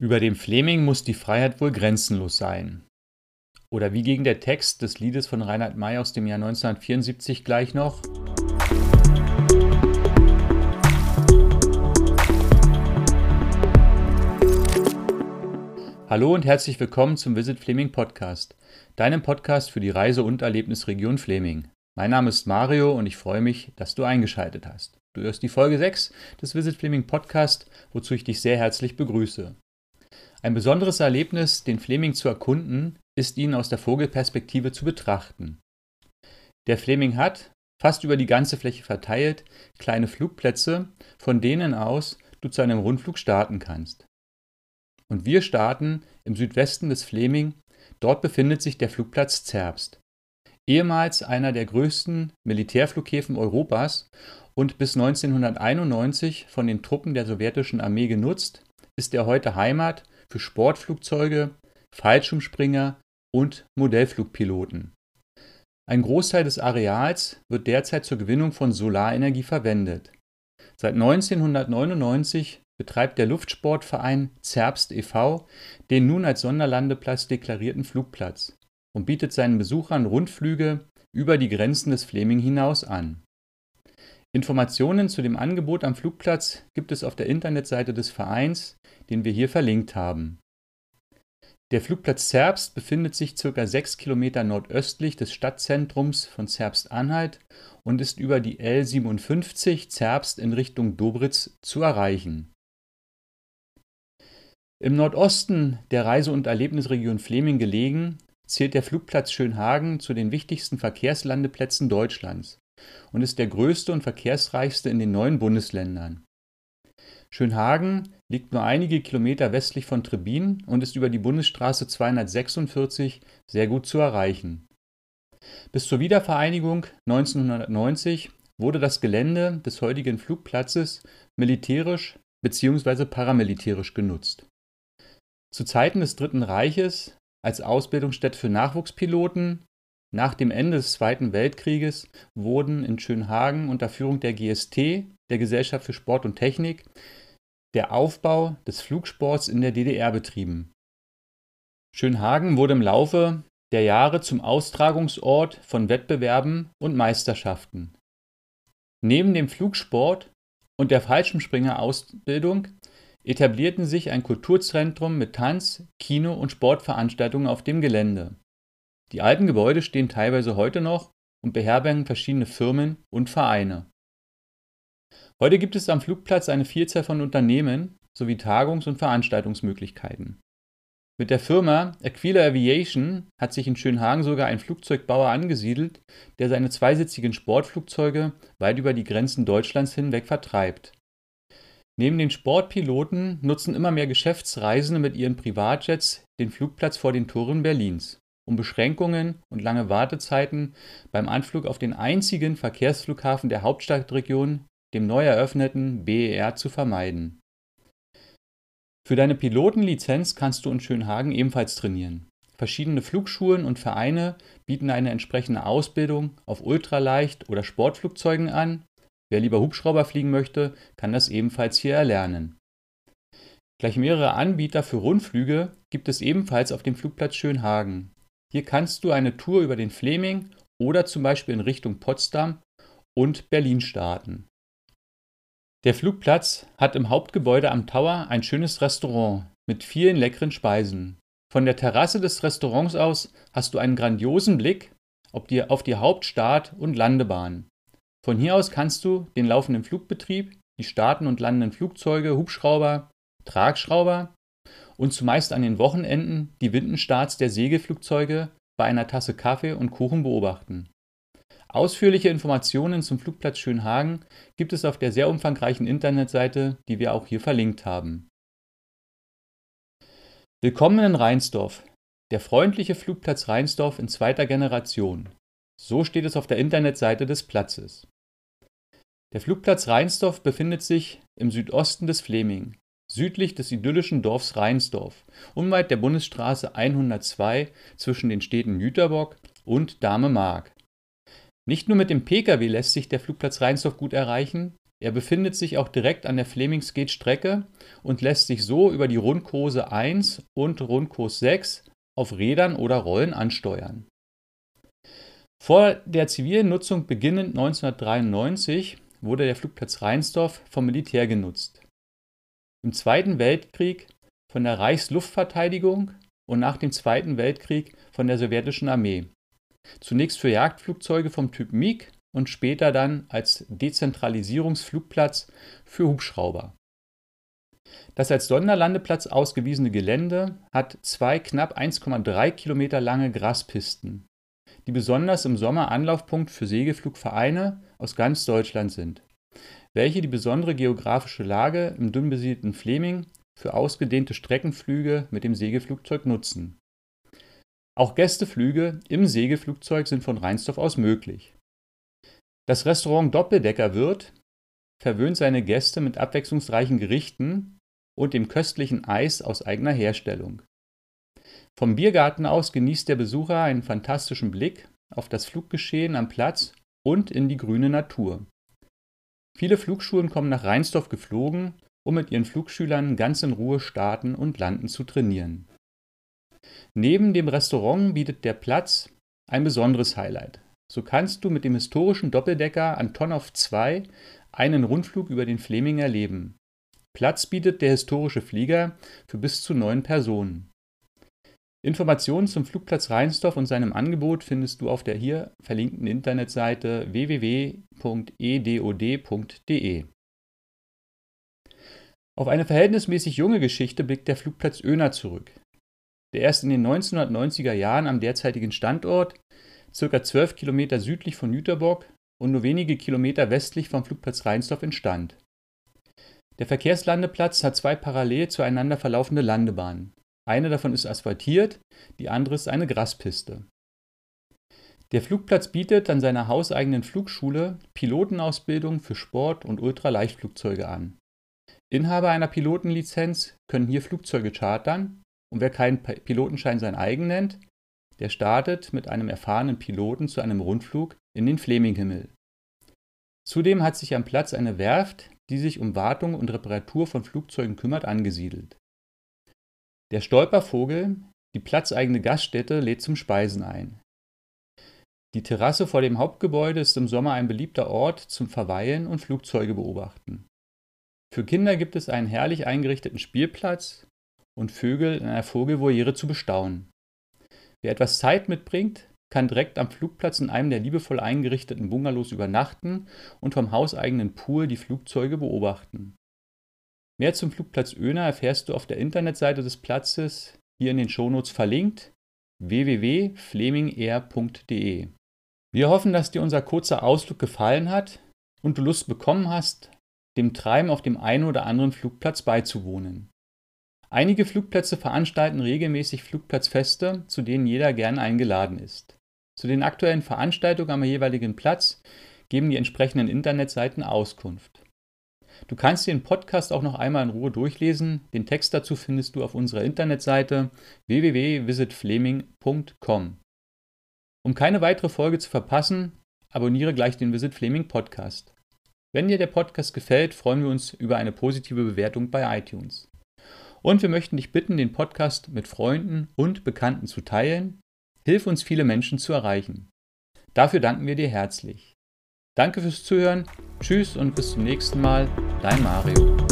Über dem Fleming muss die Freiheit wohl grenzenlos sein. Oder wie ging der Text des Liedes von Reinhard May aus dem Jahr 1974 gleich noch? Hallo und herzlich willkommen zum Visit Fleming Podcast, deinem Podcast für die Reise- und Erlebnisregion Fleming. Mein Name ist Mario und ich freue mich, dass du eingeschaltet hast. Du hörst die Folge 6 des Visit Fleming Podcast, wozu ich dich sehr herzlich begrüße. Ein besonderes Erlebnis, den Fleming zu erkunden, ist ihn aus der Vogelperspektive zu betrachten. Der Fleming hat, fast über die ganze Fläche verteilt, kleine Flugplätze, von denen aus du zu einem Rundflug starten kannst. Und wir starten im Südwesten des Fleming, dort befindet sich der Flugplatz Zerbst. Ehemals einer der größten Militärflughäfen Europas und bis 1991 von den Truppen der sowjetischen Armee genutzt, ist er heute Heimat für Sportflugzeuge, Fallschirmspringer und Modellflugpiloten. Ein Großteil des Areals wird derzeit zur Gewinnung von Solarenergie verwendet. Seit 1999 betreibt der Luftsportverein Zerbst e.V. den nun als Sonderlandeplatz deklarierten Flugplatz und bietet seinen Besuchern Rundflüge über die Grenzen des Fleming hinaus an. Informationen zu dem Angebot am Flugplatz gibt es auf der Internetseite des Vereins, den wir hier verlinkt haben. Der Flugplatz Zerbst befindet sich ca. 6 Kilometer nordöstlich des Stadtzentrums von Zerbst-Anhalt und ist über die L57 Zerbst in Richtung Dobritz zu erreichen. Im Nordosten der Reise- und Erlebnisregion Fleming gelegen, zählt der Flugplatz Schönhagen zu den wichtigsten Verkehrslandeplätzen Deutschlands und ist der größte und verkehrsreichste in den neuen Bundesländern. Schönhagen liegt nur einige Kilometer westlich von Trebin und ist über die Bundesstraße 246 sehr gut zu erreichen. Bis zur Wiedervereinigung 1990 wurde das Gelände des heutigen Flugplatzes militärisch bzw. paramilitärisch genutzt. Zu Zeiten des Dritten Reiches als Ausbildungsstätte für Nachwuchspiloten nach dem Ende des Zweiten Weltkrieges wurden in Schönhagen unter Führung der GST, der Gesellschaft für Sport und Technik, der Aufbau des Flugsports in der DDR betrieben. Schönhagen wurde im Laufe der Jahre zum Austragungsort von Wettbewerben und Meisterschaften. Neben dem Flugsport und der Fallschirmspringer-Ausbildung etablierten sich ein Kulturzentrum mit Tanz-, Kino- und Sportveranstaltungen auf dem Gelände. Die alten Gebäude stehen teilweise heute noch und beherbergen verschiedene Firmen und Vereine. Heute gibt es am Flugplatz eine Vielzahl von Unternehmen sowie Tagungs- und Veranstaltungsmöglichkeiten. Mit der Firma Aquila Aviation hat sich in Schönhagen sogar ein Flugzeugbauer angesiedelt, der seine zweisitzigen Sportflugzeuge weit über die Grenzen Deutschlands hinweg vertreibt. Neben den Sportpiloten nutzen immer mehr Geschäftsreisende mit ihren Privatjets den Flugplatz vor den Toren Berlins, um Beschränkungen und lange Wartezeiten beim Anflug auf den einzigen Verkehrsflughafen der Hauptstadtregion dem neu eröffneten BER zu vermeiden. Für deine Pilotenlizenz kannst du in Schönhagen ebenfalls trainieren. Verschiedene Flugschulen und Vereine bieten eine entsprechende Ausbildung auf Ultraleicht- oder Sportflugzeugen an. Wer lieber Hubschrauber fliegen möchte, kann das ebenfalls hier erlernen. Gleich mehrere Anbieter für Rundflüge gibt es ebenfalls auf dem Flugplatz Schönhagen. Hier kannst du eine Tour über den Fleming oder zum Beispiel in Richtung Potsdam und Berlin starten. Der Flugplatz hat im Hauptgebäude am Tower ein schönes Restaurant mit vielen leckeren Speisen. Von der Terrasse des Restaurants aus hast du einen grandiosen Blick auf die Hauptstart- und Landebahn. Von hier aus kannst du den laufenden Flugbetrieb, die starten und landenden Flugzeuge, Hubschrauber, Tragschrauber und zumeist an den Wochenenden die Windenstarts der Segelflugzeuge bei einer Tasse Kaffee und Kuchen beobachten. Ausführliche Informationen zum Flugplatz Schönhagen gibt es auf der sehr umfangreichen Internetseite, die wir auch hier verlinkt haben. Willkommen in Rheinsdorf, der freundliche Flugplatz Rheinsdorf in zweiter Generation. So steht es auf der Internetseite des Platzes. Der Flugplatz Rheinsdorf befindet sich im Südosten des Fleming, südlich des idyllischen Dorfs Rheinsdorf, unweit der Bundesstraße 102 zwischen den Städten Jüterbock und Dahme-Mark. Nicht nur mit dem Pkw lässt sich der Flugplatz Rheinsdorf gut erreichen, Er befindet sich auch direkt an der Flemings-Gate-Strecke und lässt sich so über die Rundkurse 1 und Rundkurs 6 auf Rädern oder Rollen ansteuern. Vor der zivilen Nutzung beginnend 1993 wurde der Flugplatz Rheinsdorf vom Militär genutzt. Im Zweiten Weltkrieg von der Reichsluftverteidigung und nach dem Zweiten Weltkrieg von der sowjetischen Armee. Zunächst für Jagdflugzeuge vom Typ MiG und später dann als Dezentralisierungsflugplatz für Hubschrauber. Das als Sonderlandeplatz ausgewiesene Gelände hat zwei knapp 1,3 Kilometer lange Graspisten, die besonders im Sommer Anlaufpunkt für Segelflugvereine aus ganz Deutschland sind, welche die besondere geografische Lage im dünn besiedelten Fleming für ausgedehnte Streckenflüge mit dem Segelflugzeug nutzen. Auch Gästeflüge im Segelflugzeug sind von Rheinsdorf aus möglich. Das Restaurant Doppeldecker Wirt verwöhnt seine Gäste mit abwechslungsreichen Gerichten und dem köstlichen Eis aus eigener Herstellung. Vom Biergarten aus genießt der Besucher einen fantastischen Blick auf das Fluggeschehen am Platz und in die grüne Natur. Viele Flugschulen kommen nach Rheinsdorf geflogen um mit ihren Flugschülern ganz in Ruhe starten und landen zu trainieren. Neben dem Restaurant bietet der Platz ein besonderes Highlight. So kannst du mit dem historischen Doppeldecker Antonov 2 einen Rundflug über den Fleming erleben. Platz bietet der historische Flieger für bis zu neun Personen. Informationen zum Flugplatz Rheinsdorf und seinem Angebot findest du auf der hier verlinkten Internetseite www.edod.de. Auf eine verhältnismäßig junge Geschichte blickt der Flugplatz Öner zurück, der erst in den 1990er Jahren am derzeitigen Standort, ca. 12 Kilometer südlich von Jüterbock und nur wenige Kilometer westlich vom Flugplatz Rheinsdorf entstand. Der Verkehrslandeplatz hat zwei parallel zueinander verlaufende Landebahnen. Eine davon ist asphaltiert, die andere ist eine Graspiste. Der Flugplatz bietet an seiner hauseigenen Flugschule Pilotenausbildung für Sport- und Ultraleichtflugzeuge an. Inhaber einer Pilotenlizenz können hier Flugzeuge chartern und wer keinen Pilotenschein sein eigen nennt, der startet mit einem erfahrenen Piloten zu einem Rundflug in den Fleminghimmel. Zudem hat sich am Platz eine Werft, die sich um Wartung und Reparatur von Flugzeugen kümmert, angesiedelt. Der Stolpervogel, die platzeigene Gaststätte, lädt zum Speisen ein. Die Terrasse vor dem Hauptgebäude ist im Sommer ein beliebter Ort zum Verweilen und Flugzeuge beobachten. Für Kinder gibt es einen herrlich eingerichteten Spielplatz und Vögel in einer Vogelvoliere zu bestaunen. Wer etwas Zeit mitbringt, kann direkt am Flugplatz in einem der liebevoll eingerichteten Bungalows übernachten und vom hauseigenen Pool die Flugzeuge beobachten. Mehr zum Flugplatz Öner erfährst du auf der Internetseite des Platzes, hier in den Shownotes verlinkt, www.flemingair.de. Wir hoffen, dass dir unser kurzer Ausflug gefallen hat und du Lust bekommen hast, dem Treiben auf dem einen oder anderen Flugplatz beizuwohnen. Einige Flugplätze veranstalten regelmäßig Flugplatzfeste, zu denen jeder gern eingeladen ist. Zu den aktuellen Veranstaltungen am jeweiligen Platz geben die entsprechenden Internetseiten Auskunft. Du kannst den Podcast auch noch einmal in Ruhe durchlesen. Den Text dazu findest du auf unserer Internetseite www.visitfleming.com. Um keine weitere Folge zu verpassen, abonniere gleich den Visit Fleming Podcast. Wenn dir der Podcast gefällt, freuen wir uns über eine positive Bewertung bei iTunes. Und wir möchten dich bitten, den Podcast mit Freunden und Bekannten zu teilen. Hilf uns, viele Menschen zu erreichen. Dafür danken wir dir herzlich. Danke fürs Zuhören, tschüss und bis zum nächsten Mal, dein Mario.